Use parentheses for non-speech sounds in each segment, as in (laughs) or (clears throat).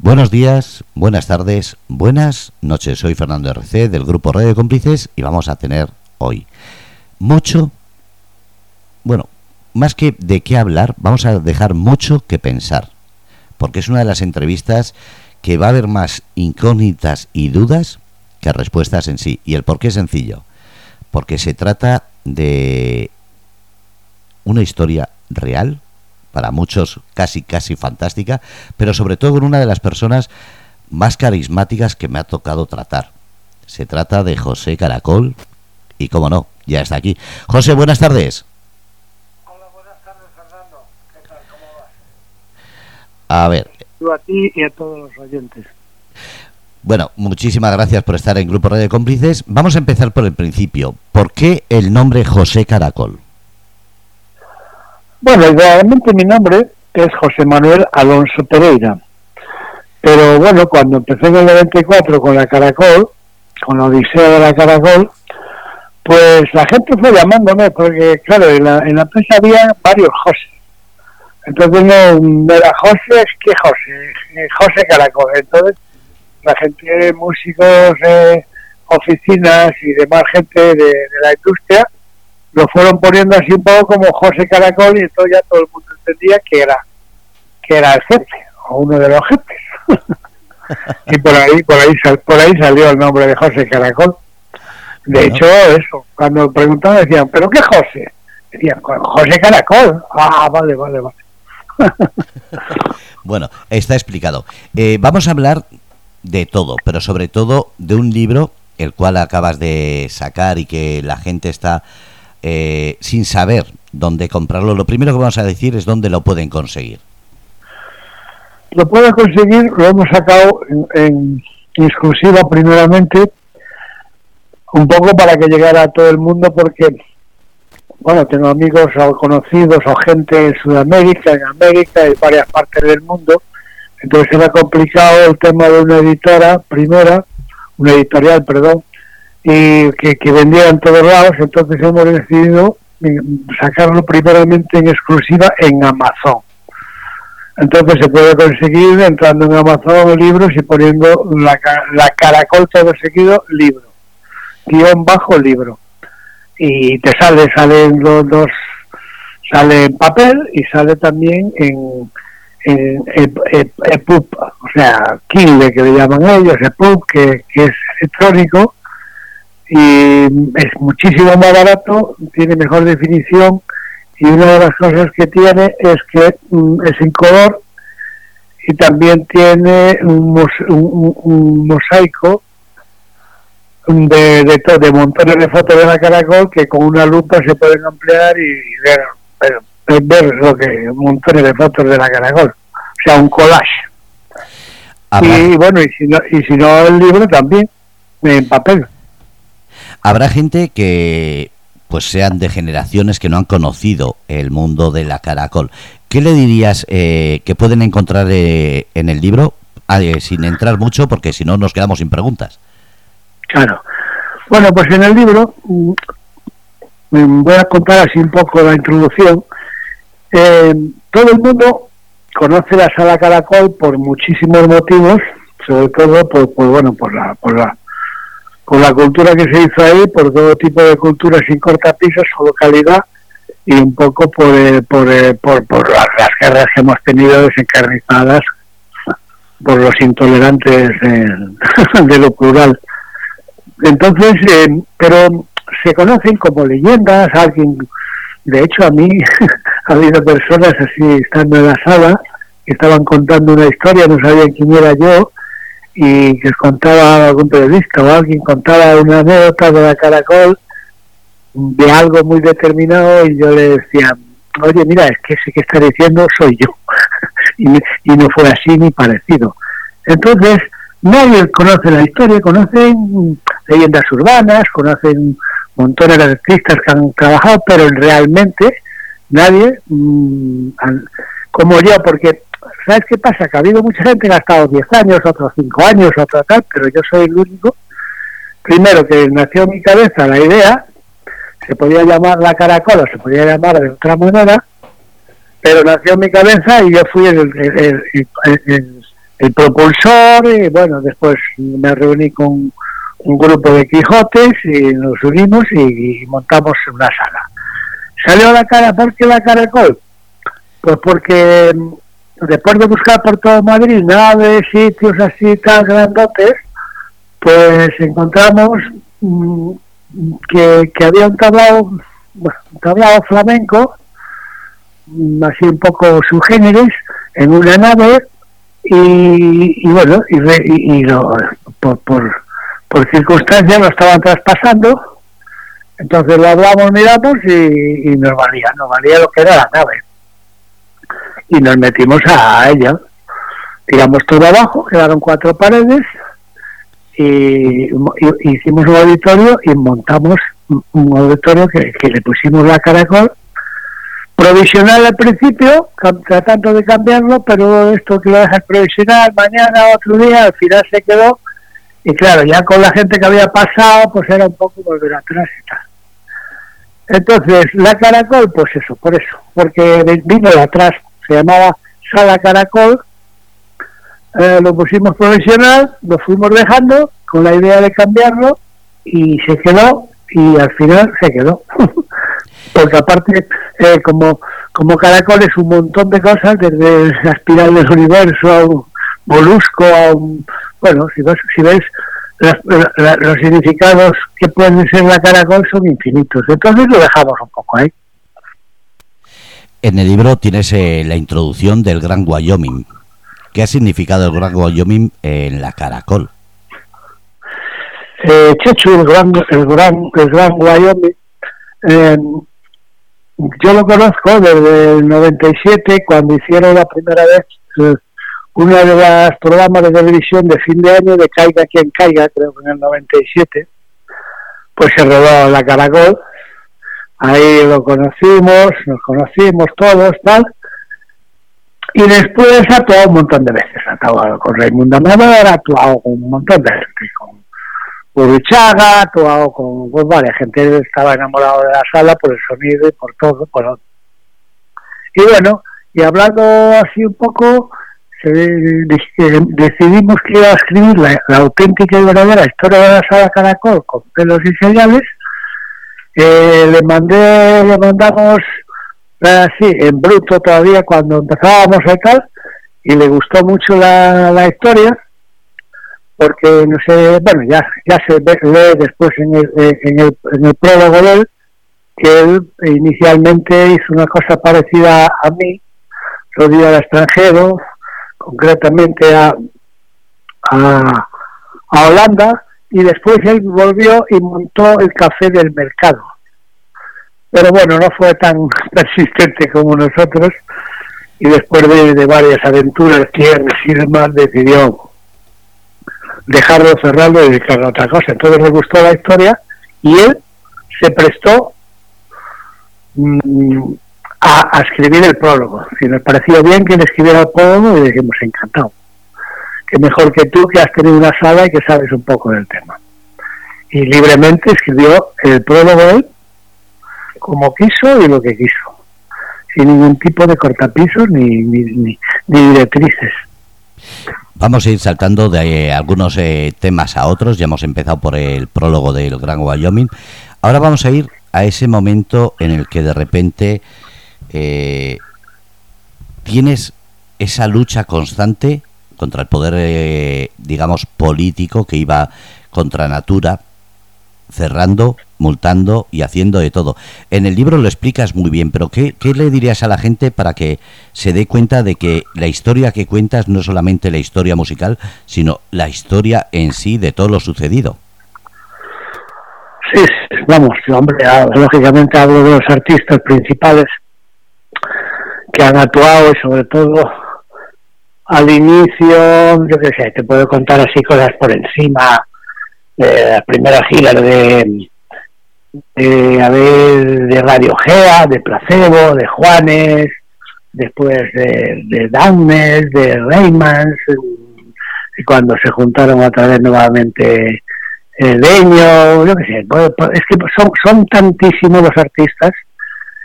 Buenos días, buenas tardes, buenas noches. Soy Fernando RC del grupo Radio Cómplices y vamos a tener hoy mucho, bueno, más que de qué hablar, vamos a dejar mucho que pensar, porque es una de las entrevistas que va a haber más incógnitas y dudas que respuestas en sí. Y el por qué es sencillo, porque se trata de una historia real, para muchos casi casi fantástica, pero sobre todo con una de las personas más carismáticas que me ha tocado tratar. Se trata de José Caracol y, como no, ya está aquí. José, buenas tardes. Hola, buenas tardes, Fernando. ¿Qué tal? ¿Cómo vas? A ver. Yo a ti y a todos los oyentes. Bueno, muchísimas gracias por estar en Grupo Radio Cómplices. Vamos a empezar por el principio. ¿Por qué el nombre José Caracol? Bueno, realmente mi nombre es José Manuel Alonso Pereira. Pero bueno, cuando empecé en el 94 con la Caracol, con la Odisea de la Caracol, pues la gente fue llamándome, porque claro, en la, en la empresa había varios José. Entonces no, era José, es que José, José Caracol. Entonces la gente, músicos, eh, oficinas y demás gente de, de la industria, lo fueron poniendo así un poco como José Caracol y entonces ya todo el mundo entendía que era que era el jefe o uno de los jefes. (laughs) Y por ahí por ahí por ahí salió el nombre de José Caracol. De hecho eso cuando preguntaban decían pero qué José decían José Caracol ah vale vale vale. (laughs) Bueno está explicado. Eh, vamos a hablar de todo pero sobre todo de un libro el cual acabas de sacar y que la gente está eh, sin saber dónde comprarlo, lo primero que vamos a decir es dónde lo pueden conseguir. Lo pueden conseguir, lo hemos sacado en, exclusiva primeramente, un poco para que llegara a todo el mundo, porque, bueno, tengo amigos o conocidos o gente en Sudamérica, en América, en varias partes del mundo, entonces era complicado el tema de una editora primera, una editorial, perdón, y que, que vendía en todos lados, entonces hemos decidido sacarlo primeramente en exclusiva en Amazon. Entonces se puede conseguir entrando en Amazon libros y poniendo la, la caracol todo seguido libro, guion bajo libro. Y te sale, salen los dos, sale en papel y sale también en, en, EPUB, o sea, Kindle que le llaman ellos, EPUB, que, que es electrónico, y es muchísimo más barato, tiene mejor definición y una de las cosas que tiene es que mm, es en color y también tiene un, mosaico de, de, de, montones de fotos de la caracol que con una lupa se pueden ampliar y, ver, ver, lo que montones de fotos de la caracol, o sea, un collage. Y bueno, y si, no, y si no el libro también, en papel. Habrá gente que pues sean de generaciones que no han conocido el mundo de la caracol. ¿Qué le dirías eh, que pueden encontrar eh, en el libro, ah, eh, sin entrar mucho, porque si no nos quedamos sin preguntas? Claro. Bueno, pues en el libro mm, voy a contar así un poco la introducción. todo el mundo conoce la sala caracol por muchísimos motivos, sobre todo por, por bueno, por la, por la con la cultura que se hizo ahí, por todo tipo de culturas sin cortapisas, solo calidad, y un poco por, eh, por, eh, por, por las, guerras que hemos tenido desencarnizadas por los intolerantes (laughs) de lo plural. Entonces, eh, pero se conocen como leyendas, alguien, de hecho a mí (laughs) ha habido personas así estando en la sala que estaban contando una historia, no sabían quién era yo, y que contaba algún periodista o alguien contaba una anécdota de la caracol de algo muy determinado y yo le decía, oye, mira, es que ese que está diciendo soy yo. (laughs) y, y, no fue así ni parecido. Entonces, nadie conoce la historia, conocen leyendas urbanas, conocen montones de artistas que han trabajado, pero realmente nadie, mmm, como yo, porque ¿Sabes qué pasa? Que ha habido mucha gente que ha estado 10 años, otros 5 años, otro tal, pero yo soy el único. Primero, que nació en mi cabeza la idea, se podía llamar la caracola, se podía llamar de otra manera, pero nació en mi cabeza y yo fui el, el propulsor y bueno, después me reuní con un grupo de Quijotes y nos unimos y, montamos una sala. ¿Salió la cara? ¿Por qué la caracol? Pues porque después de buscar por todo Madrid de sitios así tan grandotes, pues encontramos mm, que, había un tablado, un tablado flamenco, mm, así un poco subgéneres, en una nave y, bueno, y, por, por, por circunstancias lo estaban traspasando, entonces lo hablamos, miramos y, nos valía, nos valía lo que era la nave. Y nos metimos a ella, tiramos todo abajo, quedaron cuatro paredes, y, hicimos un auditorio y montamos un auditorio que, le pusimos la caracol provisional al principio, tratando de cambiarlo, pero esto que lo dejas provisional, mañana, otro día, al final se quedó. Y claro, ya con la gente que había pasado, pues era un poco volver atrás y tal. Entonces, la Caracol, pues eso, por eso, porque vino de atrás, se llamaba Sala Caracol, eh, lo pusimos provisional, lo fuimos dejando con la idea de cambiarlo y se quedó y al final se quedó. (laughs) porque aparte, eh, como, como caracol es un montón de cosas, desde la espiral del universo a un molusco, a un... Bueno, si ves, si ves los significados que pueden ser la caracol son infinitos. Entonces lo dejamos un poco ahí. En el libro tienes eh, la introducción del Gran Wyoming. ¿Qué ha significado el Gran Wyoming en la caracol? Eh, Chechu, el Gran, el gran, el gran Wyoming, eh, yo lo conozco desde el 97, cuando hicieron la primera vez eh, uno de los programas de televisión de fin de año de Caiga quien caiga, creo que en el 97, pues se rodó la Caracol, ahí lo conocimos, nos conocimos todos, tal, y después ha actuado un montón de veces, ha actuado con Raimundo Amador, ha actuado con un montón de gente, con Urichaga, actuado con pues, varias gente estaba enamorado de la sala por el sonido y por todo, por y bueno, y hablando así un poco, decidimos que iba a escribir la, auténtica y verdadera historia de la sala Caracol con pelos y señales. Eh, le mandé, le mandamos así en bruto todavía cuando empezábamos a tal y le gustó mucho la, la historia porque no sé, bueno, ya, ya se ve, después en el, eh, en, el, en el prólogo de él que él inicialmente hizo una cosa parecida a mí, lo al extranjero, concretamente a, a, a Holanda, y después él volvió y montó el café del mercado. Pero bueno, no fue tan (laughs) persistente como nosotros, y después de, varias aventuras, tierras y demás, decidió dejarlo cerrarlo y dedicarlo a otra cosa. Entonces me gustó la historia y él se prestó mm, a, escribir el prólogo. Si nos pareció bien que le escribiera el prólogo y dijimos encantado. Que mejor que tú que has tenido una sala y que sabes un poco del tema. Y libremente escribió el prólogo él como quiso y lo que quiso. Sin ningún tipo de cortapisos ni, ni, ni, directrices. Vamos a ir saltando de eh, algunos eh, temas a otros. Ya hemos empezado por el prólogo del Gran Wyoming. Ahora vamos a ir a ese momento en el que de repente eh, tienes esa lucha constante contra el poder, digamos, político que iba contra Natura, cerrando, multando y haciendo de todo. En el libro lo explicas muy bien, pero ¿qué, le dirías a la gente para que se dé cuenta de que la historia que cuentas no es solamente la historia musical, sino la historia en sí de todo lo sucedido? Sí, vamos, hombre, lógicamente hablo de los artistas principales que han actuado y sobre todo al inicio, yo qué sé, te puedo contar así cosas por encima, de las primeras giras de, de, de Radio Gea, de Placebo, de Juanes, después de, de Downes, de Raymans, y cuando se juntaron otra vez nuevamente el Leño, yo qué sé, pues, pues, es que son, son tantísimos los artistas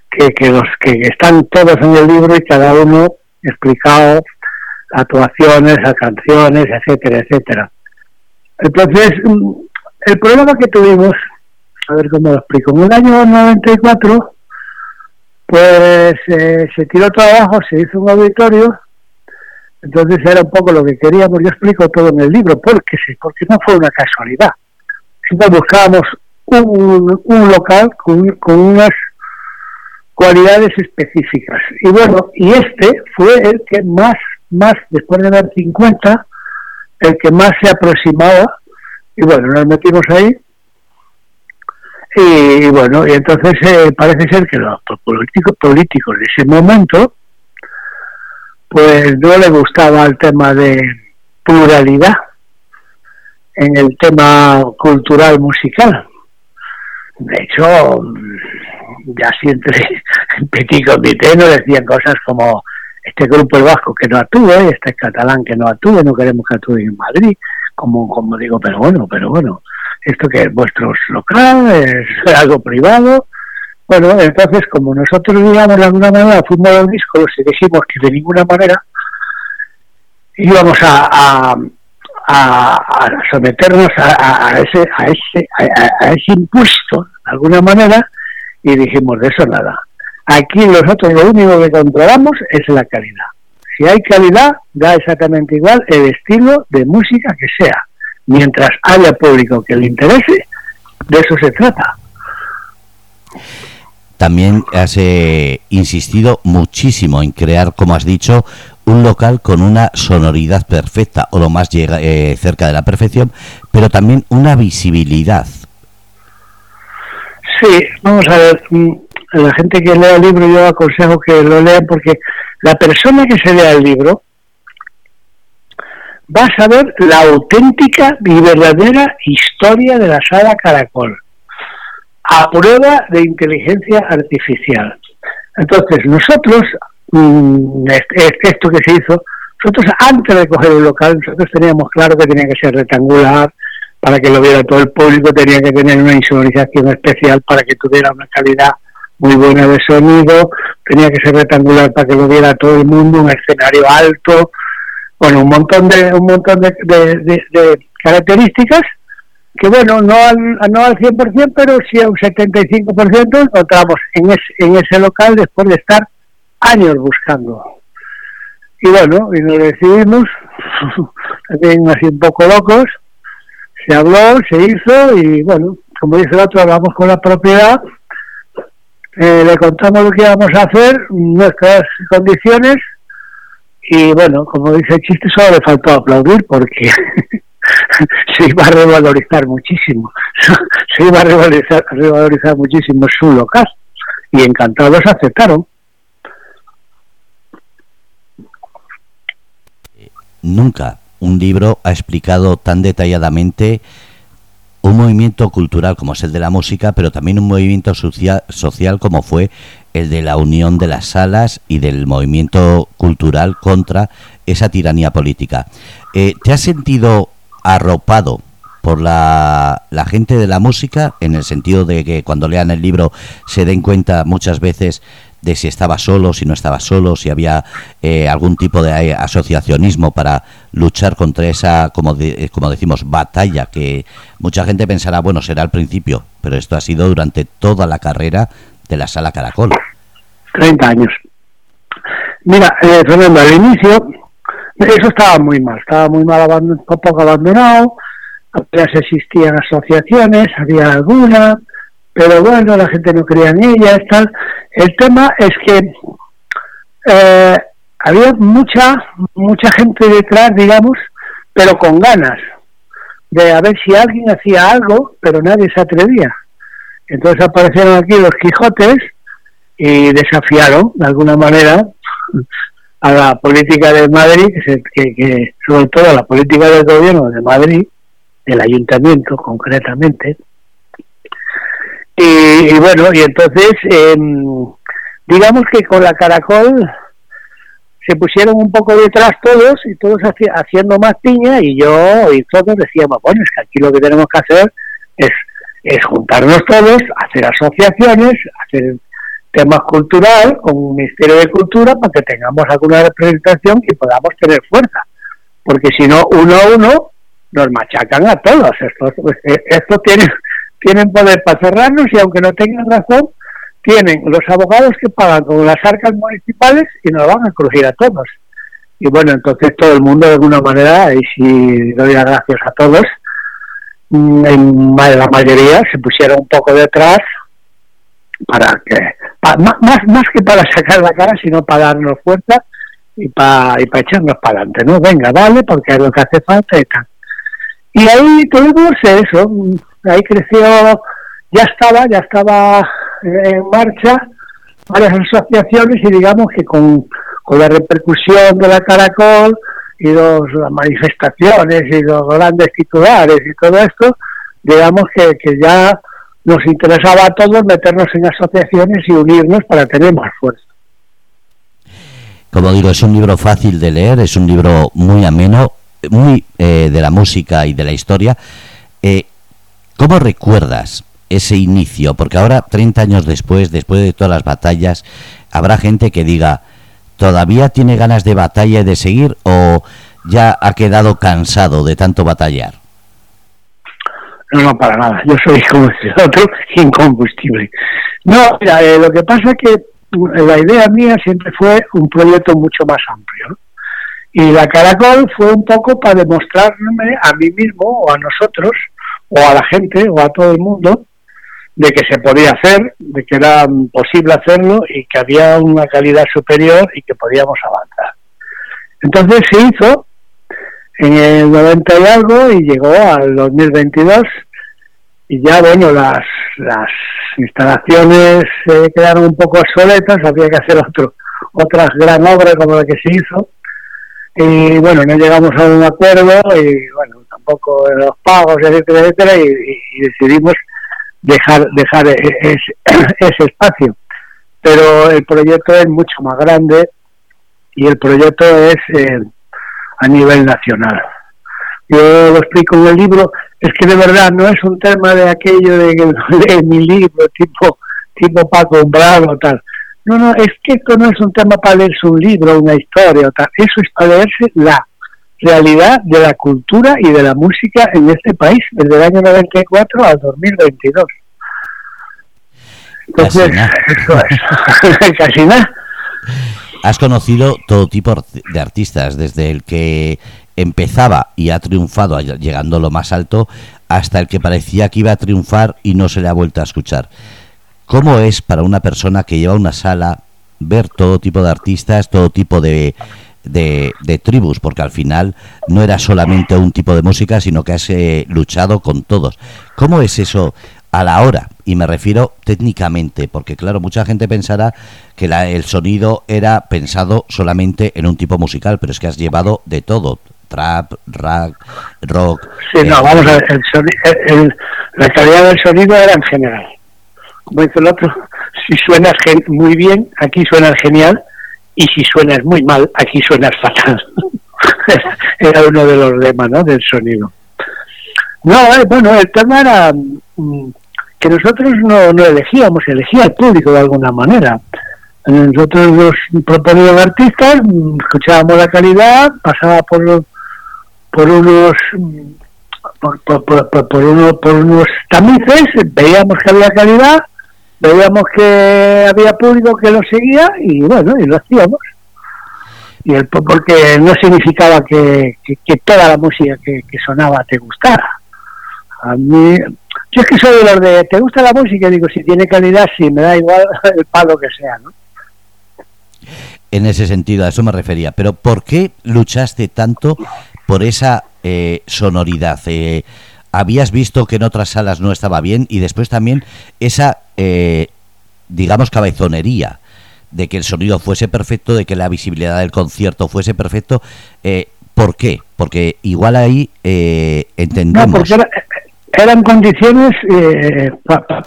que, que los que están todos en el libro y cada uno explicado actuaciones, a canciones, etcétera, etcétera. Entonces, mm, el problema que tuvimos, a ver cómo lo explico, en el año 94, pues eh, se tiró todo abajo, se hizo un auditorio, entonces era un poco lo que queríamos, yo explico todo en el libro, porque sí, porque no fue una casualidad. Siempre buscábamos un, un local con unas cualidades específicas. Y bueno, y este fue el que más, más, después de dar 50, el que más se aproximaba. Y bueno, nos metimos ahí. Y, bueno, y entonces eh, parece ser que los políticos, políticos de ese momento, pues no le gustaba el tema de pluralidad en el tema cultural musical. De hecho, ya siempre (laughs) en petit comité nos decían cosas como este grupo es vasco que no actúe, este es catalán que no actúe, no queremos que actúe en Madrid, como, como digo, pero bueno, pero bueno, esto que es vuestro local, es (laughs) algo privado. Bueno, entonces como nosotros digamos de alguna manera fuimos los discos y dijimos que de ninguna manera íbamos a, someternos a, ese a ese a, ese impuesto de alguna manera y dijimos de eso nada. Aquí nosotros lo único que controlamos es la calidad. Si hay calidad, da exactamente igual el estilo de música que sea. Mientras haya público que le interese, de eso se trata. También has eh, insistido muchísimo en crear, como has dicho, un local con una sonoridad perfecta o lo más llega, eh, cerca de la perfección, pero también una visibilidad Sí, vamos a ver, mm, la gente que lea el libro yo aconsejo que lo lean porque la persona que se lea el libro va a saber la auténtica y verdadera historia de la sala Caracol, a prueba de inteligencia artificial. Entonces, nosotros, mm, esto que se hizo, nosotros antes de coger el local, nosotros teníamos claro que tenía que ser rectangular, para que lo viera todo el público tenía que tener una insonorización especial para que tuviera una calidad muy buena de sonido, tenía que ser rectangular para que lo viera todo el mundo, un escenario alto, bueno, un montón de un montón de, características que bueno, no al, no al 100%, pero sí a un 75% encontramos en ese, en ese local después de estar años buscando. Y bueno, y nos decidimos, (laughs) así un poco locos, se habló, se hizo y bueno, como dice el otro, hablamos con la propiedad, eh, le contamos lo que íbamos a hacer, nuestras condiciones y bueno, como dice el chiste, solo le faltó aplaudir porque (laughs) se iba a revalorizar muchísimo, (laughs) se iba a revalorizar, revalorizar muchísimo su local y encantados aceptaron. Nunca un libro ha explicado tan detalladamente un movimiento cultural como es el de la música, pero también un movimiento social, como fue el de la unión de las salas y del movimiento cultural contra esa tiranía política. Eh, ¿Te has sentido arropado por la, la, gente de la música, en el sentido de que cuando lean el libro se den cuenta muchas veces de si estaba solo, si no estaba solo, si había eh, algún tipo de eh, asociacionismo para luchar contra esa, como, eh, como decimos, batalla que mucha gente pensará, bueno, será al principio, pero esto ha sido durante toda la carrera de la sala Caracol. 30 años. Mira, Fernando, al inicio eso estaba muy mal, estaba muy mal, un poco abandonado, apenas existían asociaciones, había alguna, pero bueno, la gente no creía en ella, tal. El tema es que eh, había mucha, mucha gente detrás, digamos, pero con ganas de a ver si alguien hacía algo, pero nadie se atrevía. Entonces aparecieron aquí los Quijotes y desafiaron, de alguna manera, a la política de Madrid, que, que sobre todo a la política del gobierno de Madrid, del ayuntamiento concretamente, y, bueno, y entonces, em, digamos que con la Caracol se pusieron un poco detrás todos y todos haciendo más piña y yo y todos decíamos, bueno, es que aquí lo que tenemos que hacer es, es juntarnos todos, hacer asociaciones, hacer temas cultural con un Ministerio de Cultura para que tengamos alguna representación y podamos tener fuerza. Porque si no, uno a uno nos machacan a todos. Estos, esto tienen, tienen poder para cerrarnos y aunque no tengan razón, tienen los abogados que pagan con las arcas municipales y nos van a crujir a todos. Y bueno, entonces todo el mundo de alguna manera, y si doy las gracias a todos, mm, en la mayoría se pusieron un poco detrás para que, más, más que para sacar la cara, sino para darnos fuerza y para, y para echarnos para adelante, ¿no? Venga, dale, porque es lo que hace falta y tal. Y ahí tuvimos eso, ahí creció, ya estaba, ya estaba en marcha varias asociaciones y digamos que con, con la repercusión de la Caracol y los, las manifestaciones y los grandes titulares y todo esto, digamos que, que ya nos interesaba a todos meternos en asociaciones y unirnos para tener más fuerza. Como digo, es un libro fácil de leer, es un libro muy ameno, muy eh, de la música y de la historia. Eh, ¿Cómo recuerdas ese inicio? Porque ahora, 30 años después, después de todas las batallas, habrá gente que diga, ¿todavía tiene ganas de batalla y de seguir o ya ha quedado cansado de tanto batallar? No, para nada. Yo soy (laughs) como el otro, incombustible. No, mira, eh, lo que pasa es que mm, la idea mía siempre fue un proyecto mucho más amplio. Y la Caracol fue un poco para demostrarme a mí mismo o a nosotros o a la gente o a todo el mundo de que se podía hacer, de que era posible hacerlo y que había una calidad superior y que podíamos avanzar. Entonces se hizo en el 90 y algo y llegó al 2022 y ya bueno las las instalaciones se quedaron un poco obsoletas había que hacer otro otras gran obras como la que se hizo y bueno no llegamos a un acuerdo y bueno tampoco los pagos etcétera etcétera y, decidimos dejar dejar e, e, (clears throat) ese, espacio pero el proyecto es mucho más grande y el proyecto es eh, a nivel nacional. Yo lo explico en el libro, es que de verdad no es un tema de aquello de, de (laughs) mi libro, tipo, tipo Paco Umbral o tal. No, no, es que esto no es un tema para leerse un libro, una historia o tal. Eso es para leerse la realidad de la cultura y de la música en este país desde el año 94 al 2022. Entonces, eso es (laughs) casi nada. Has conocido todo tipo de artistas, desde el que empezaba y ha triunfado llegando a lo más alto, hasta el que parecía que iba a triunfar y no se le ha vuelto a escuchar. ¿Cómo es para una persona que lleva una sala ver todo tipo de artistas, todo tipo de, de, tribus? Porque al final no era solamente un tipo de música, sino que has eh, luchado con todos. ¿Cómo es eso a la hora, y me refiero técnicamente, porque claro, mucha gente pensará que el sonido era pensado solamente en un tipo musical, pero es que has llevado de todo, trap, rap, rock. Sí, no, eh, vamos a ver, el, la calidad del sonido era en general. Como dice el otro, (laughs) si suenas muy bien, aquí suenas genial, y si suenas muy mal, aquí suenas fatal. (laughs) era uno de los lemas ¿no? del sonido. No, eh, bueno, el tema era mm, que nosotros no, no elegíamos, elegía el público de alguna manera. Nosotros nos proponíamos artistas, escuchábamos la calidad, pasaba por, por unos por, por, uno, por unos tamices, veíamos que había calidad, veíamos que había público que lo seguía y bueno, y lo hacíamos. Y el, porque no significaba que, que, toda la música que, que sonaba te gustara. A mí, yo es que soy de los de, ¿te gusta la música? Digo, si tiene calidad, sí, me da igual (laughs) el palo que sea, ¿no? En ese sentido, a eso me refería. Pero ¿por qué luchaste tanto por esa eh, sonoridad? Eh, habías visto que en otras salas no estaba bien y después también esa, eh, digamos, cabezonería de que el sonido fuese perfecto, de que la visibilidad del concierto fuese perfecto. ¿Por qué? Porque igual ahí entendemos... No, porque eran condiciones eh,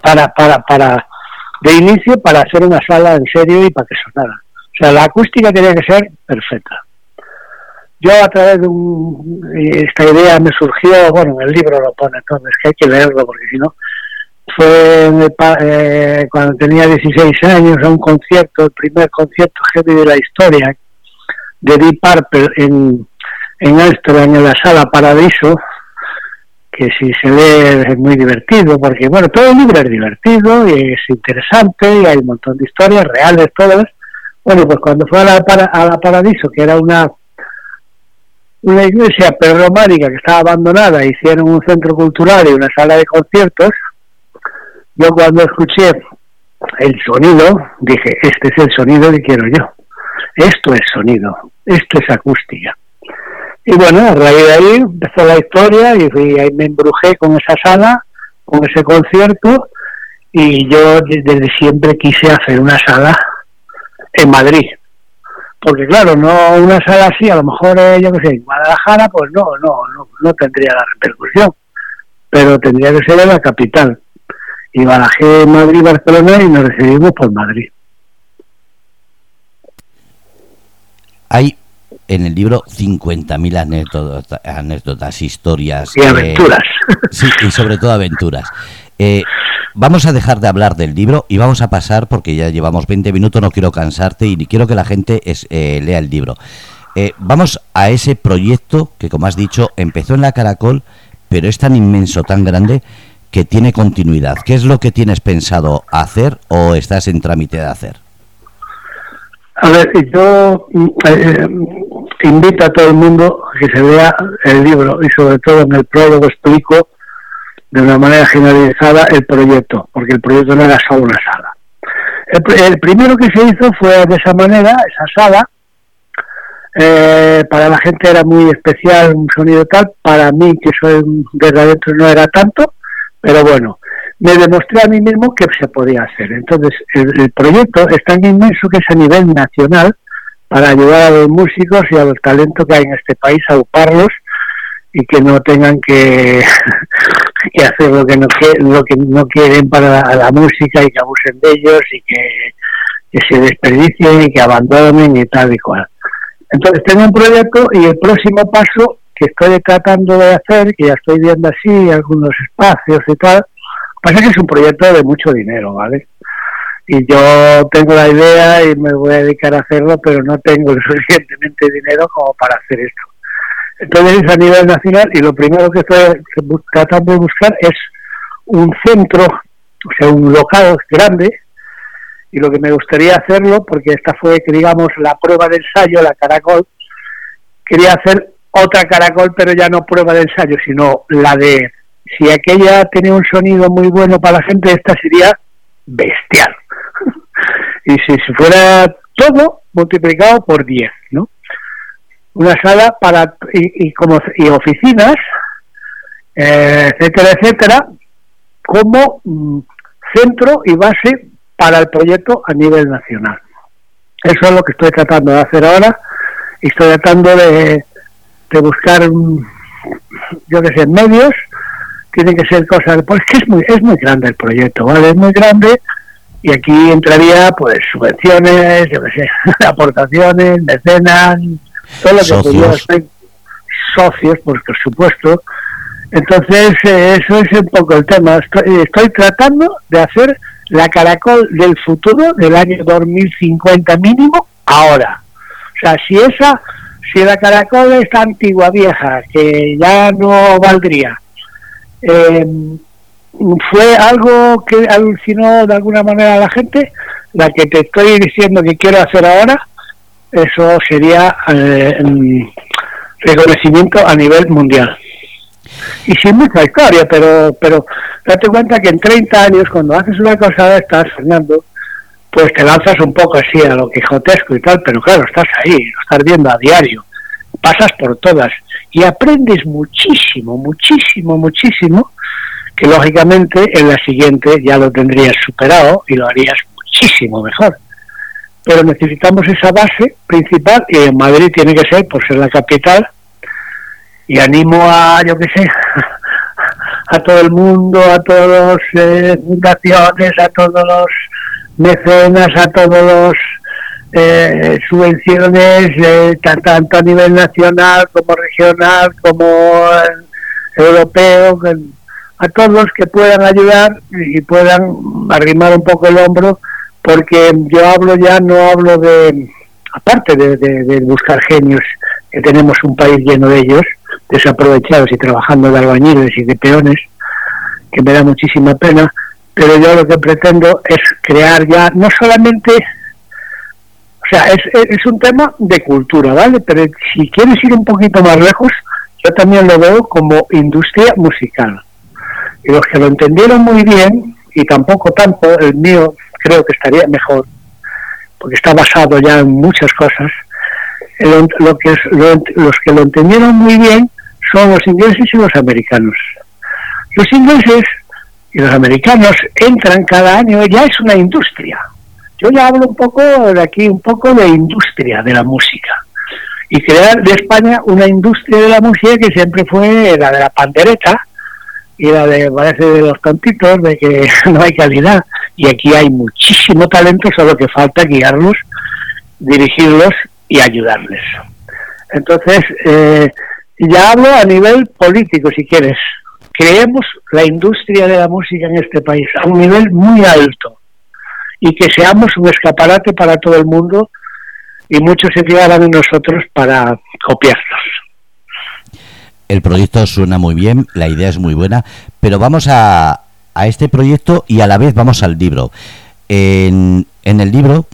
para, para, para, de inicio para hacer una sala en serio y para que sonara. O sea, la acústica tenía que ser perfecta. Yo a través de esta idea me surgió, bueno, en el libro lo pone todo, es que hay que leerlo porque si no, fue eh, cuando tenía 16 años a un concierto, el primer concierto heavy de la historia, de Deep Purple en, en Amsterdam, en la sala Paradiso, que si se lee es muy divertido, porque bueno, todo el libro es divertido y es interesante y hay un montón de historias reales todas. Bueno, pues cuando fue a la, a la Paradiso, que era una una iglesia prerrománica que estaba abandonada, hicieron un centro cultural y una sala de conciertos, yo cuando escuché el sonido, dije, este es el sonido que quiero yo. Esto es sonido, esto es acústica. Y bueno, a raíz de ahí empezó la historia y, ahí me embrujé con esa sala, con ese concierto, y yo desde siempre quise hacer una sala en Madrid porque claro, no una sala así, a lo mejor eh, yo que sé, en Guadalajara, pues no, no, no, tendría la repercusión, pero tendría que ser en la capital. Y barajé Madrid, Barcelona y nos decidimos por Madrid. Hay en el libro 50.000 anécdotas, anécdotas, historias. Y aventuras. sí, y sobre todo aventuras. Eh, vamos a dejar de hablar del libro y vamos a pasar, porque ya llevamos 20 minutos, no quiero cansarte y quiero que la gente eh, lea el libro. Eh, vamos a ese proyecto que, como has dicho, empezó en la Caracol, pero es tan inmenso, tan grande, que tiene continuidad. ¿Qué es lo que tienes pensado hacer o estás en trámite de hacer? A ver, yo invito a todo el mundo a que se vea el libro y sobre todo en el prólogo explico de una manera generalizada el proyecto, porque el proyecto no era solo una sala. El, primero que se hizo fue de esa manera, esa sala, eh, para la gente era muy especial, un sonido tal, para mí, que soy desde adentro, no era tanto, pero bueno, me demostré a mí mismo que se podía hacer. Entonces, el, el proyecto es tan inmenso que es a nivel nacional para ayudar a los músicos y a los talentos que hay en este país a ocuparlos y que no tengan que, (laughs) que hacer lo que no lo que no quieren para la, música y que abusen de ellos y que, se desperdicien y que abandonen y tal y cual. Entonces tengo un proyecto y el próximo paso que estoy tratando de hacer, que ya estoy viendo así algunos espacios y tal, pasa que es un proyecto de mucho dinero, ¿vale? Y yo tengo la idea y me voy a dedicar a hacerlo, pero no tengo (laughs) suficientemente dinero como para hacer esto. Entonces es a nivel nacional y lo primero que tratando de buscar es un centro, o sea, un local grande, y lo que me gustaría hacerlo, porque esta fue, digamos, la prueba de ensayo, la caracol, quería hacer otra caracol, pero ya no prueba de ensayo, sino la de, si aquella tenía un sonido muy bueno para la gente, esta sería bestial. (laughs) y si fuera todo multiplicado por 10, ¿no? Una sala para y, como y oficinas eh, etcétera etcétera como mm, centro y base para el proyecto a nivel nacional. Eso es lo que estoy tratando de hacer ahora. Y estoy tratando de, de buscar mm, yo que sé medios. Tienen que ser cosas pues que es muy es muy grande el proyecto vale es muy grande. Y aquí entraría pues subvenciones yo que sé (laughs) aportaciones mecenas todo lo que socios. socios, pues, por supuesto. Entonces, eh, eso es un poco el tema. Estoy, tratando de hacer la caracol del futuro del año 2050 mínimo ahora. O sea, si esa, si la caracol es antigua, vieja, que ya no valdría, eh, fue algo que alucinó de alguna manera a la gente, la que te estoy diciendo que quiero hacer ahora, eso sería eh, reconocimiento a nivel mundial. Y sin mucha historia, pero pero date cuenta que en 30 años, cuando haces una cosa de estas, Fernando, pues te lanzas un poco así a lo quijotesco y tal, pero claro, estás ahí, lo estás viendo a diario, pasas por todas y aprendes muchísimo, muchísimo, muchísimo, que lógicamente en la siguiente ya lo tendrías superado y lo harías muchísimo mejor pero necesitamos esa base principal y en Madrid tiene que ser por ser la capital y animo a, yo qué sé, (laughs) a todo el mundo, a todas las eh, fundaciones, a todos los mecenas, a todos los eh, subvenciones, eh, tanto a nivel nacional como regional, como europeo, a todos que puedan ayudar y puedan arrimar un poco el hombro, porque yo hablo ya, no hablo de, aparte de, buscar genios, que tenemos un país lleno de ellos, desaprovechados y trabajando de albañiles y de peones, que me da muchísima pena, pero yo lo que pretendo es crear ya no solamente o sea, es, es un tema de cultura, ¿vale? Pero si quieres ir un poquito más lejos, yo también lo veo como industria musical. Y los que lo entendieron muy bien, y tampoco tanto, el mío creo que estaría mejor, porque está basado ya en muchas cosas, lo que es, los que lo entendieron muy bien son los ingleses y los americanos. Los ingleses y los americanos entran cada año, ya es una industria. Yo ya hablo un poco de aquí, un poco de industria de la música. Y crear de España una industria de la música que siempre fue la de la pandereta y la de, parece, de los tontitos, de que (laughs) no hay calidad. Y aquí hay muchísimo talento, solo que falta guiarlos, dirigirlos y ayudarles. Entonces, eh, ya hablo a nivel político, si quieres. Creemos la industria de la música en este país a un nivel muy alto y que seamos un escaparate para todo el mundo y muchos se fijarán en nosotros para copiarnos. El proyecto suena muy bien, la idea es muy buena, pero vamos a, a este proyecto y a la vez vamos al libro. En, en el libro,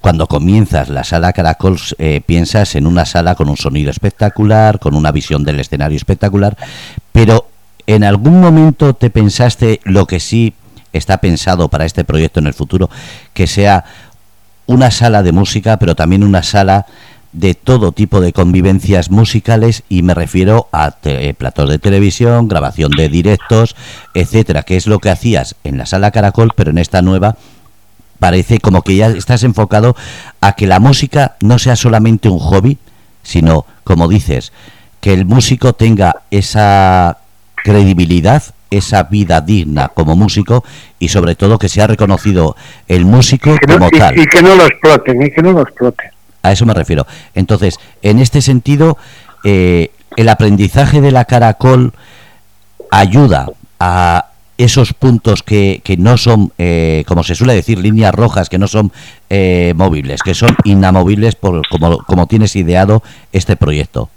cuando comienzas la sala Caracol, eh, piensas en una sala con un sonido espectacular, con una visión del escenario espectacular, pero ¿en algún momento te pensaste lo que sí está pensado para este proyecto en el futuro, que sea una sala de música, pero también una sala de todo tipo de convivencias musicales y me refiero a eh, platos de televisión, grabación de directos, etcétera, que es lo que hacías en la sala Caracol, pero en esta nueva parece como que ya estás enfocado a que la música no sea solamente un hobby, sino, como dices, que el músico tenga esa credibilidad esa vida digna como músico y sobre todo que sea reconocido el músico como tal. Y que no lo exploten, y que no lo exploten. A eso me refiero. Entonces, en este sentido, eh, el aprendizaje de la caracol ayuda a esos puntos que, que no son, eh, como se suele decir, líneas rojas, que no son eh, móviles, que son inamovibles por como, como tienes ideado este proyecto.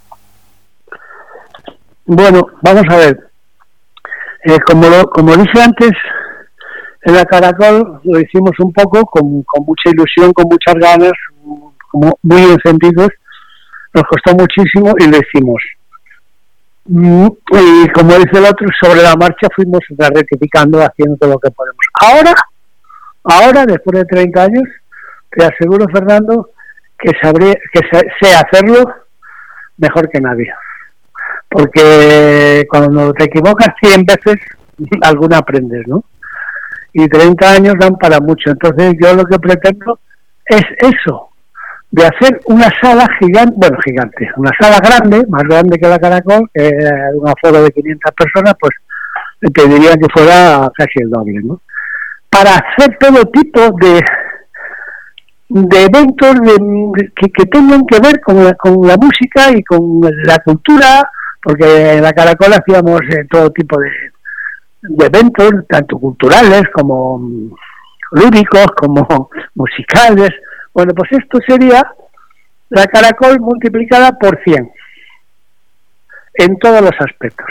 Bueno, vamos a ver. Eh, como, como dije antes, en la Caracol lo hicimos un poco con, con mucha ilusión, con muchas ganas, como muy encendidos. Nos costó muchísimo y lo hicimos. Mm, y como dice el otro, sobre la marcha fuimos rectificando, haciendo todo lo que podemos. Ahora, ahora, después de 30 años, te aseguro, Fernando, que, sabré, que sé hacerlo mejor que nadie porque cuando te equivocas 100 veces, (laughs) alguna aprendes, ¿no? Y 30 años dan para mucho. Entonces yo lo que pretendo es eso, de hacer una sala gigante, bueno, gigante, una sala grande, más grande que la Caracol, que un aforo de 500 personas, pues te diría que fuera casi el doble, ¿no? Para hacer todo tipo de de eventos que, que, tengan que ver con la, con la música y con la cultura porque en la Caracol hacíamos eh, todo tipo de, eventos, tanto culturales como lúdicos, como musicales. Bueno, pues esto sería la Caracol multiplicada por 100 en todos los aspectos.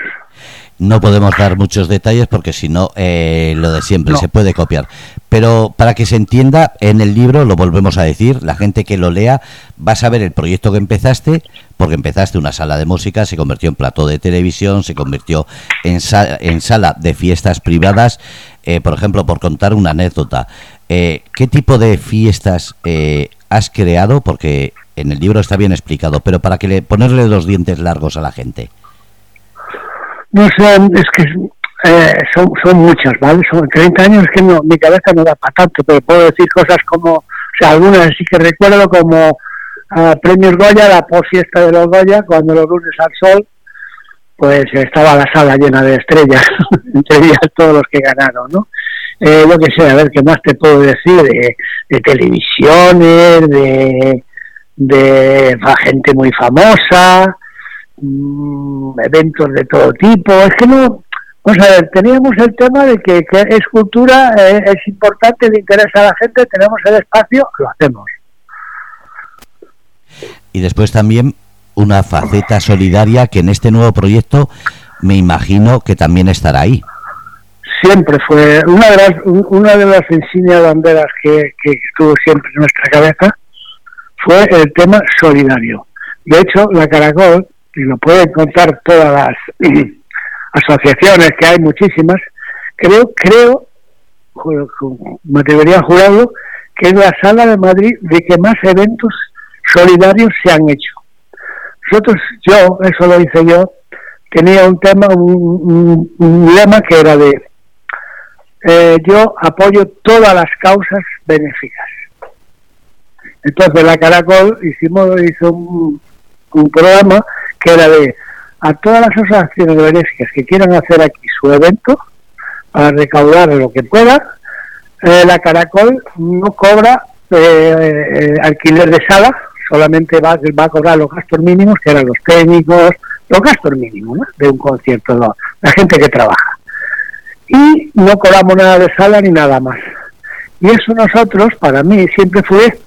No podemos dar muchos detalles porque si no, eh, lo de siempre se puede copiar. Pero para que se entienda, en el libro, lo volvemos a decir, la gente que lo lea va a saber el proyecto que empezaste, porque empezaste una sala de música, se convirtió en plató de televisión, se convirtió en, en sala de fiestas privadas, eh, por ejemplo, por contar una anécdota. Eh, ¿Qué tipo de fiestas has creado? Porque en el libro está bien explicado, pero para que le ponerle los dientes largos a la gente. No sé, es que eh, son, son muchas, ¿vale? Son 30 años que no, mi cabeza no da para tanto, pero puedo decir cosas como, o sea, algunas sí que recuerdo como uh, Premios Goya, la fiesta de los Goya, cuando los lunes al sol, pues estaba la sala llena de estrellas, (laughs) entre ellas todos los que ganaron, ¿no? Eh, lo que sé, a ver, ¿qué más te puedo decir? De, de televisiones, de, de gente muy famosa, Mm, eventos de todo tipo. Es que no, Vamos a ver, teníamos el tema de que, es cultura, eh, es importante, le interesa a la gente, tenemos el espacio, lo hacemos. Y después también una faceta solidaria que en este nuevo proyecto me imagino que también estará ahí. Siempre fue una de las, una de las insignias banderas que, estuvo siempre en nuestra cabeza fue el tema solidario. De hecho, la Caracol, y lo pueden contar todas las (clears throat) asociaciones, que hay muchísimas, creo, creo, me debería jurarlo, que es la sala de Madrid de que más eventos solidarios se han hecho. Nosotros, yo, eso lo hice yo, tenía un tema, un, lema que era de eh, yo apoyo todas las causas benéficas. Entonces la Caracol hicimos hizo un, programa que era de a todas las asociaciones benéficas que quieran hacer aquí su evento para recaudar lo que pueda, eh, la Caracol no cobra eh, eh, alquiler de sala, solamente va, va, a cobrar los gastos mínimos, que eran los técnicos, los gastos mínimos de un concierto, la gente que trabaja. Y no cobramos nada de sala ni nada más. Y eso nosotros, para mí, siempre fue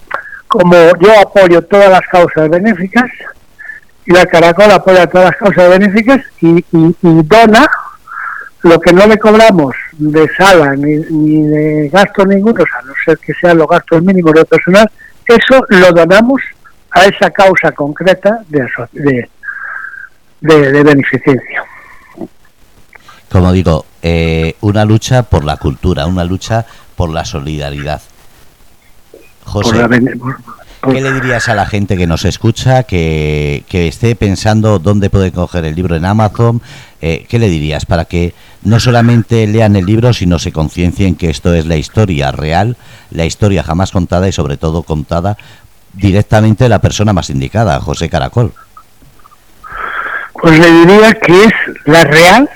como yo apoyo todas las causas benéficas, y la Caracol apoya todas las causas benéficas y, dona lo que no le cobramos de sala ni, de gasto ninguno, a no ser que sean los gastos mínimos de personal, eso lo donamos a esa causa concreta de, de, de, beneficencia. Como digo, eh, una lucha por la cultura, una lucha por la solidaridad. José, ¿Qué le dirías a la gente que nos escucha, que, esté pensando dónde puede coger el libro en Amazon? Eh, ¿Qué le dirías para que no solamente lean el libro, sino se conciencien que esto es la historia real, la historia jamás contada y sobre todo contada directamente de la persona más indicada, José Caracol? Pues le diría que es la real,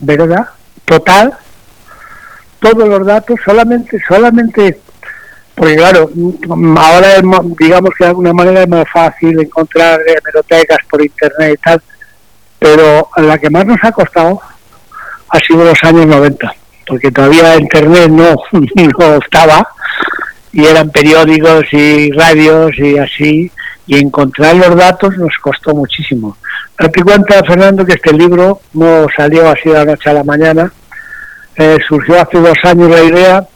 ¿verdad? Total, todos los datos, solamente, solamente porque claro, ahora digamos que de alguna manera es más fácil encontrar hemerotecas por internet y tal, pero la que más nos ha costado ha sido los años 90, porque todavía internet no, (laughs) no estaba y eran periódicos y radios y así, y encontrar los datos nos costó muchísimo. Date cuenta, Fernando, que este libro no salió así de la noche a la mañana, eh, surgió hace dos años la idea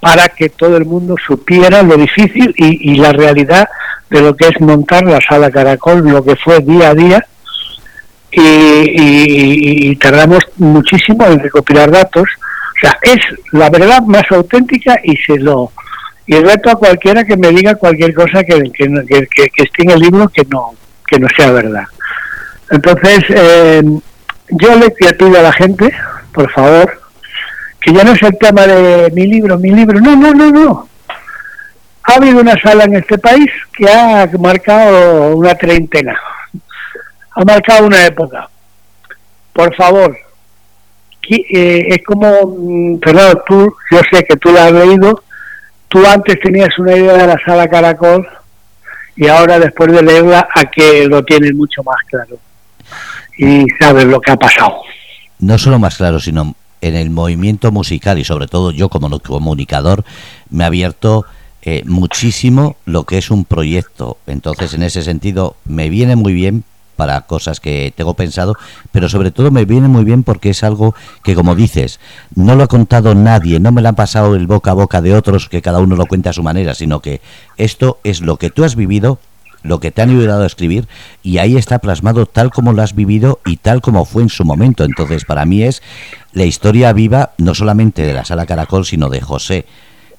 para que todo el mundo supiera lo difícil y, la realidad de lo que es montar la sala Caracol, lo que fue día a día. Y, tardamos muchísimo en recopilar datos. O sea, es la verdad más auténtica y se lo y reto a cualquiera que me diga cualquier cosa que, esté en el libro que no que no sea verdad. Entonces, eh, yo le pido a la gente, por favor, que ya no es el tema de mi libro, mi libro, no, no, no, no. Ha habido una sala en este país que ha marcado una treintena, ha marcado una época. Por favor, eh, es como, mm, Fernando, tú, yo sé que tú la has leído, tú antes tenías una idea de la sala Caracol y ahora después de leerla a que lo tienes mucho más claro y sabes lo que ha pasado. No solo más claro, sino en el movimiento musical y sobre todo yo como comunicador me ha abierto eh, muchísimo lo que es un proyecto. Entonces en ese sentido me viene muy bien para cosas que tengo pensado, pero sobre todo me viene muy bien porque es algo que, como dices, no lo ha contado nadie, no me lo han pasado el boca a boca de otros que cada uno lo cuenta a su manera, sino que esto es lo que tú has vivido lo que te han ayudado a escribir y ahí está plasmado tal como lo has vivido y tal como fue en su momento. Entonces, para mí es la historia viva no solamente de la Sala Caracol, sino de José,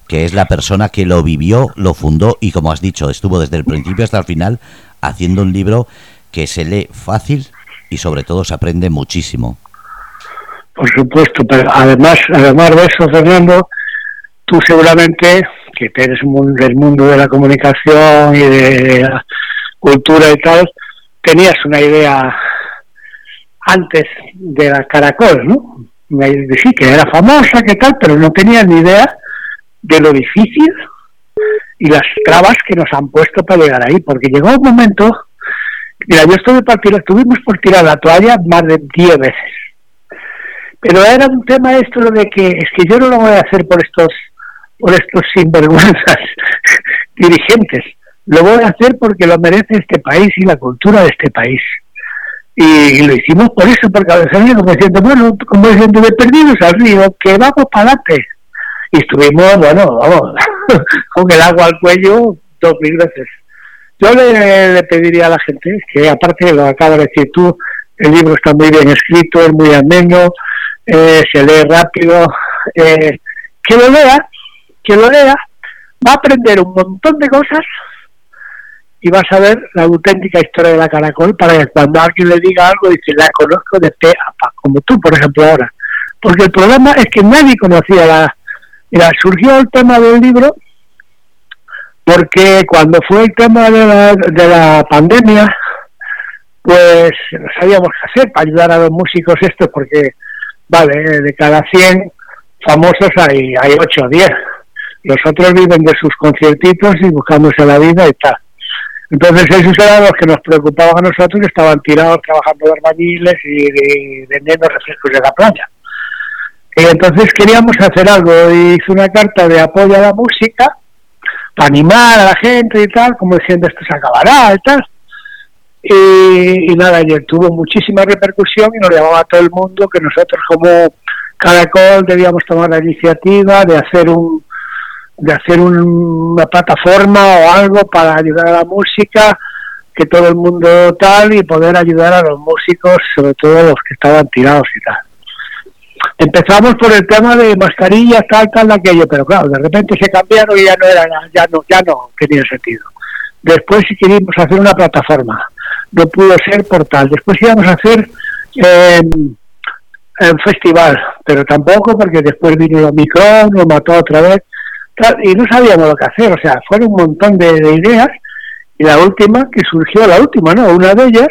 que es la persona que lo vivió, lo fundó y, como has dicho, estuvo desde el principio hasta el final haciendo un libro que se lee fácil y sobre todo se aprende muchísimo. Por supuesto, pero además, además de eso, Fernando, tú seguramente que eres del mundo de la comunicación y de la cultura y tal, tenías una idea antes de la Caracol, ¿no? Sí, que era famosa, que tal, pero no tenías ni idea de lo difícil y las trabas que nos han puesto para llegar ahí, porque llegó un momento, mira, yo estuve por tirar, estuvimos por tirar la toalla más de 10 veces, Pero era un tema esto de que es que yo no lo voy a hacer por estos por estos sinvergüenzas (laughs) dirigentes. Lo voy a hacer porque lo merece este país y la cultura de este país. Y, lo hicimos por eso, porque a veces como diciendo, bueno, como diciendo, de perdidos al río, que vamos para adelante. Y estuvimos, bueno, vamos, (laughs) con el agua al cuello dos mil veces. Yo le, pediría a la gente que, aparte de lo que acaba de decir tú, el libro está muy bien escrito, es muy ameno, eh, se lee rápido, eh, que lo lea, que lo lea, va a aprender un montón de cosas y va a saber la auténtica historia de la caracol para que cuando alguien le diga algo dice la conozco de pe a pa, como tú por ejemplo ahora. Porque el problema es que nadie conocía la surgió el tema del libro porque cuando fue el tema de la, de la pandemia pues no sabíamos qué hacer para ayudar a los músicos estos porque vale de cada 100 famosos hay hay 8 o 10 los otros viven de sus conciertitos y buscándose la vida y tal entonces esos eran los que nos preocupaban a nosotros, que estaban tirados trabajando de albañiles y vendiendo refrescos de la playa. Y entonces queríamos hacer algo, hice una carta de apoyo a la música, para animar a la gente y tal, como diciendo esto se acabará y tal. Y, nada, y tuvo muchísima repercusión y nos llamaba a todo el mundo que nosotros como Caracol debíamos tomar la iniciativa de hacer un, de hacer una plataforma o algo para ayudar a la música, que todo el mundo tal y poder ayudar a los músicos, sobre todo los que estaban tirados y tal. Empezamos por el tema de mascarillas, tal, tal, aquello, pero claro, de repente se cambiaron y ya no era, ya no, ya no tenía sentido. Después si queríamos hacer una plataforma, no pudo ser por tal. Después íbamos a hacer eh, un festival, pero tampoco porque después vino el Omicron, lo mató otra vez y no sabíamos lo que hacer, o sea, fueron un montón de, ideas y la última que surgió, la última, ¿no? Una de ellas,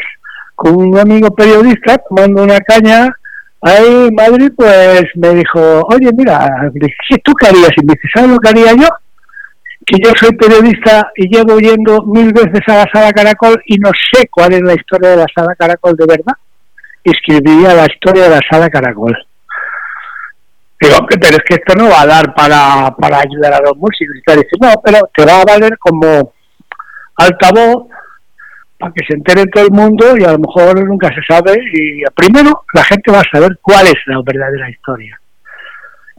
con un amigo periodista tomando una caña ahí en Madrid, pues me dijo, oye, mira, si tú qué harías? Y me dice, ¿sabes lo que haría yo? Que yo soy periodista y llevo yendo mil veces a la sala Caracol y no sé cuál es la historia de la sala Caracol de verdad. Escribiría la historia de la sala Caracol. Digo, pero es que esto no va a dar para, para ayudar a los músicos. Y tal. Dice, no, pero te va a valer como altavoz para que se entere todo el mundo y a lo mejor nunca se sabe. Y primero la gente va a saber cuál es la verdadera historia.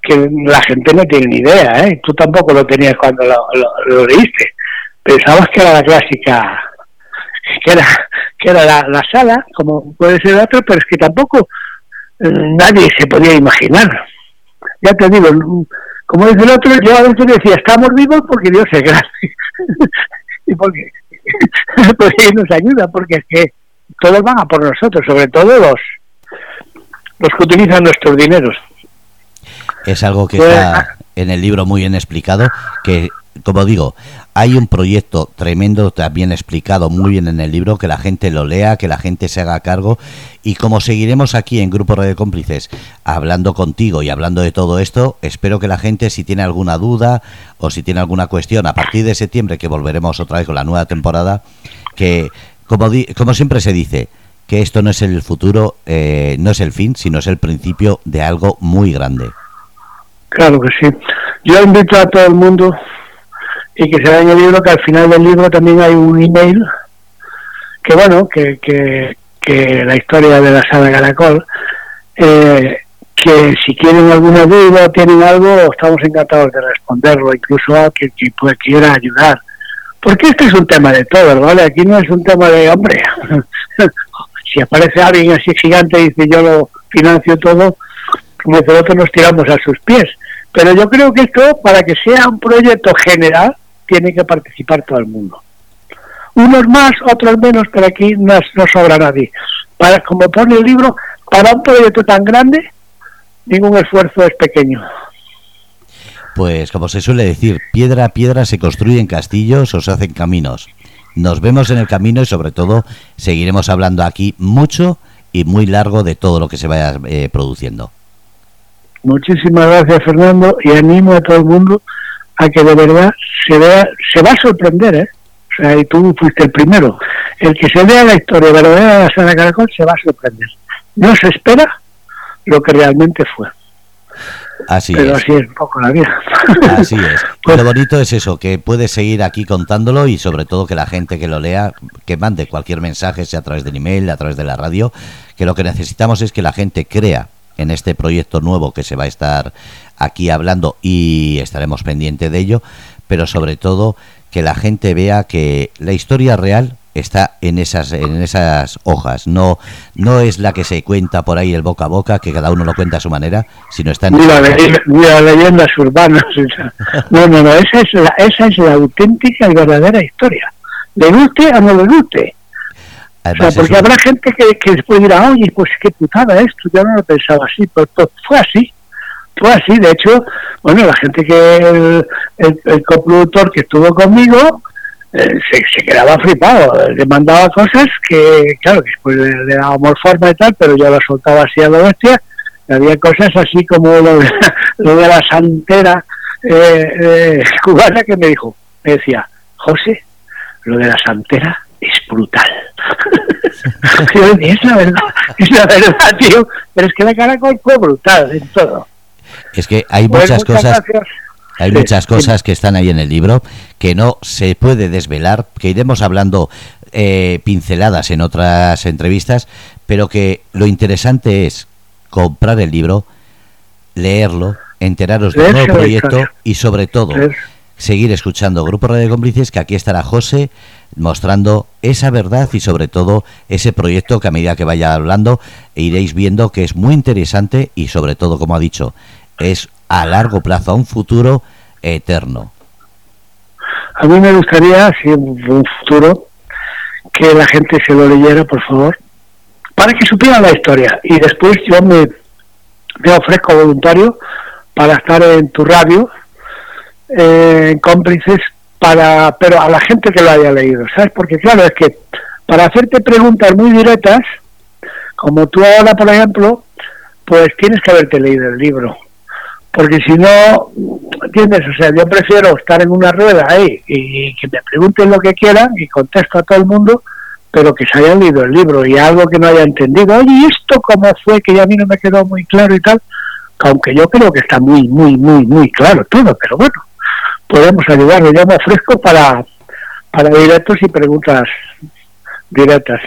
Que la gente no tiene ni idea, ¿eh? Tú tampoco lo tenías cuando lo, leíste. Pensabas que era la clásica, que era, que era la, la sala, como puede ser otra, pero es que tampoco eh, nadie se podía imaginar ya te digo, como dice el otro, yo a veces decía, estamos vivos porque Dios es grande. (laughs) y porque, (laughs) porque nos ayuda, porque es que todos van a por nosotros, sobre todo los, los que utilizan nuestros dineros. Es algo que pues, está ah. en el libro muy bien explicado, que, como digo, hay un proyecto tremendo, también explicado muy bien en el libro, que la gente lo lea, que la gente se haga cargo. Y como seguiremos aquí en Grupo Radio Cómplices hablando contigo y hablando de todo esto, espero que la gente, si tiene alguna duda o si tiene alguna cuestión, a partir de septiembre, que volveremos otra vez con la nueva temporada, que, como, como siempre se dice, que esto no es el futuro, eh, no es el fin, sino es el principio de algo muy grande. Claro que sí. Yo invito a todo el mundo y que se vea en el libro que al final del libro también hay un email que bueno que, que, la historia de la sala Caracol eh, que si quieren alguna duda tienen algo estamos encantados de responderlo incluso a quien, pues, quiera ayudar. Porque este es un tema de todos vale aquí no es un tema de hombre (laughs) si aparece alguien así gigante y dice yo lo financio todo como nosotros nos tiramos a sus pies. Pero yo creo que esto para que sea un proyecto general tiene que participar todo el mundo. Unos más, otros menos, pero aquí no, no sobra nadie. Para, como pone el libro, para un proyecto tan grande, ningún esfuerzo es pequeño. Pues como se suele decir, piedra a piedra se construyen castillos o se hacen caminos. Nos vemos en el camino y sobre todo seguiremos hablando aquí mucho y muy largo de todo lo que se vaya eh, produciendo. Muchísimas gracias Fernando y animo a todo el mundo a que de verdad se vea, se va a sorprender, ¿eh? O sea, y tú fuiste el primero. El que se vea la historia verdadera de la Sala Caracol se va a sorprender. No se espera lo que realmente fue. Así Pero es. así es un poco la vida. (laughs) Así es. (laughs) Lo bonito es eso, que puedes seguir aquí contándolo y sobre todo que la gente que lo lea, que mande cualquier mensaje, sea a través del email, a través de la radio, que lo que necesitamos es que la gente crea en este proyecto nuevo que se va a estar aquí hablando y estaremos pendientes de ello, pero sobre todo que la gente vea que la historia real está en esas en esas hojas no no es la que se cuenta por ahí el boca a boca que cada uno lo cuenta a su manera sino está en leyenda- las leyendas urbanas. (laughs) No, no, no, esa es, la, esa es la auténtica y verdadera historia. Le guste o no le guste. O sea, porque un- habrá gente que, que después dirá, oye, pues qué putada esto, yo no lo pensaba así, pues, pues fue así, fue así. De hecho, bueno, la gente que, el, coproductor que estuvo conmigo, eh, se, quedaba flipado, le mandaba cosas que, claro, que después le, le dábamos forma y tal, pero yo las soltaba así a la bestia, y había cosas así como lo de, (laughs) lo de la santera eh, eh, (laughs) cubana que me dijo, me decía, José, lo de la santera es brutal. (laughs) Es la verdad, es la verdad, tío. Pero es que la caracol fue brutal en todo. Es que hay Pues muchas cosas gracias. Hay Sí, muchas sí. cosas que están ahí en el libro que no se puede desvelar, que iremos hablando eh, pinceladas en otras entrevistas, pero que lo interesante es comprar el libro, leerlo, enteraros del nuevo proyecto y sobre todo seguir escuchando Grupo Radio Cómplices, que aquí estará José mostrando esa verdad y sobre todo ese proyecto que a medida que vaya hablando iréis viendo que es muy interesante y sobre todo, como ha dicho, es a largo plazo, a un futuro eterno. A mí me gustaría, si un futuro, que la gente se lo leyera, por favor, para que supiera la historia. Y después yo me, me ofrezco voluntario para estar en tu radio, eh, cómplices, para, pero a la gente que lo haya leído, ¿sabes? Porque claro, es que para hacerte preguntas muy directas, como tú ahora, por ejemplo, pues tienes que haberte leído el libro. Porque si no, ¿entiendes? O sea, yo prefiero estar en una rueda ahí y que me pregunten lo que quieran y contesto a todo el mundo, pero que se hayan leído el libro y algo que no haya entendido. Oye, ¿y esto cómo fue? Que ya a mí no me quedó muy claro y tal. Aunque yo creo que está muy, muy, muy, muy claro todo, pero bueno, podemos ayudarle. Yo me ofrezco para, para directos y preguntas directas.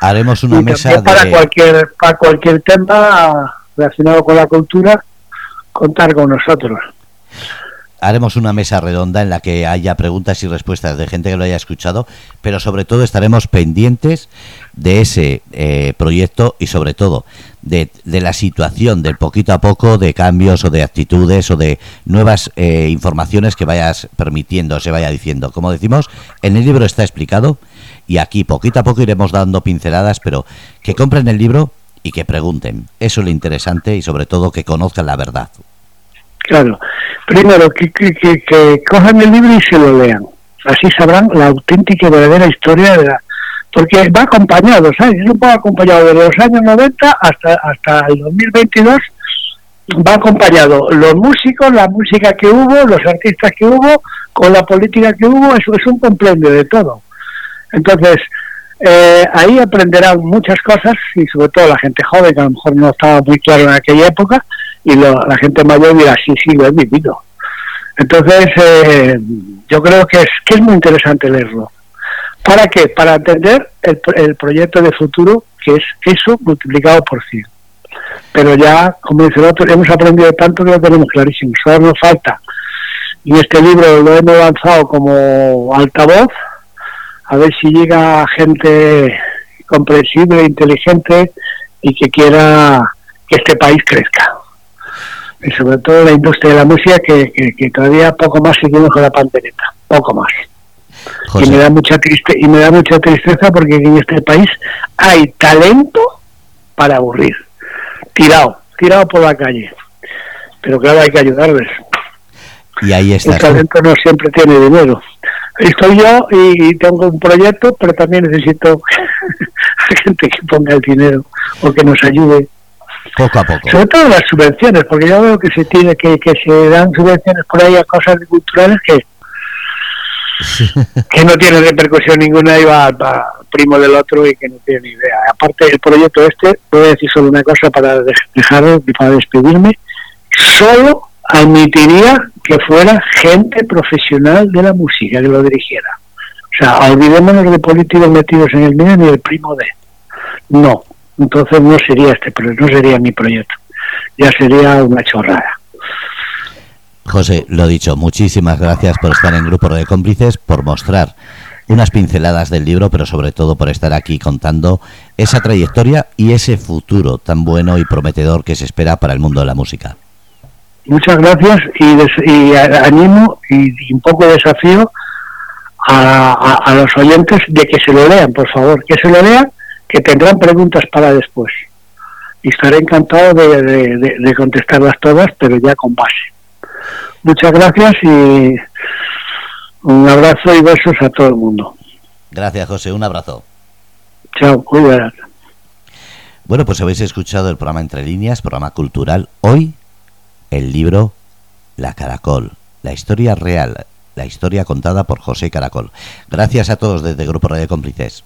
Haremos una y mesa para cualquier para cualquier tema relacionado con la cultura contar con nosotros haremos una mesa redonda en la que haya preguntas y respuestas de gente que lo haya escuchado, pero sobre todo estaremos pendientes de ese eh, proyecto y sobre todo de, la situación del poquito a poco de cambios o de actitudes o de nuevas eh, informaciones que vayas permitiendo, se vaya diciendo. Como decimos, en el libro está explicado y aquí poquito a poco iremos dando pinceladas, pero que compren el libro y que pregunten. Eso es lo interesante y sobre todo que conozcan la verdad. Claro primero que, que, que, que cojan el libro y se lo lean así sabrán la auténtica y verdadera historia de la porque va acompañado ¿sabes? es un poco acompañado desde los años 90 hasta hasta el 2022 va acompañado los músicos, la música que hubo, los artistas que hubo, con la política que hubo, eso es un compendio de todo. Entonces, eh, ahí aprenderán muchas cosas y sobre todo la gente joven, que a lo mejor no estaba muy claro en aquella época, y lo- la gente mayor dirá, sí, sí, lo he vivido. Entonces, eh, yo creo que es, que es muy interesante leerlo. ¿Para qué? Para entender el, el proyecto de futuro, que es eso multiplicado por 100 pero ya, como dice el otro, hemos aprendido tanto que lo tenemos clarísimo. Solo nos falta. Y este libro lo hemos lanzado como altavoz, a ver si llega gente comprensible, inteligente y que quiera que este país crezca. Y sobre todo la industria de la música, que, que, que todavía poco más seguimos con la pandereta, poco más. Y me da mucha triste y me da mucha tristeza porque en este país hay talento para aburrir. Tirado tirado por la calle. Pero claro hay que ayudarles. Y ahí el estás tú. talento no siempre tiene dinero. Estoy yo y tengo un proyecto pero también necesito (laughs) gente que ponga el dinero o que nos ayude poco a poco. sobre todo las subvenciones porque yo veo que se tiene que, que se dan subvenciones por ahí a cosas culturales que (laughs) que no tiene repercusión ninguna y va, primo del otro y que no tiene ni idea. Aparte, el proyecto este, voy a decir solo una cosa para dejar, para despedirme, solo admitiría que fuera gente profesional de la música que lo dirigiera. O sea, olvidémonos de políticos metidos en el medio ni el primo de. No, entonces no sería este, no sería mi proyecto. Ya sería una chorrada. José, lo dicho, muchísimas gracias por estar en Grupo de Cómplices, por mostrar unas pinceladas del libro, pero sobre todo por estar aquí contando esa trayectoria y ese futuro tan bueno y prometedor que se espera para el mundo de la música. Muchas gracias y, animo y, un poco desafío a, los oyentes de que se lo lean, por favor, que se lo lean, que tendrán preguntas para después. Y estaré encantado de contestarlas todas, pero ya con base. Muchas gracias y un abrazo y besos a todo el mundo. Gracias, José. Un abrazo. Chao, cuídate. Bueno, pues habéis escuchado el programa Entre Líneas, programa cultural. Hoy, el libro La Caracol, la historia real, la historia contada por José Caracol. Gracias a todos desde Grupo Radio Cómplices.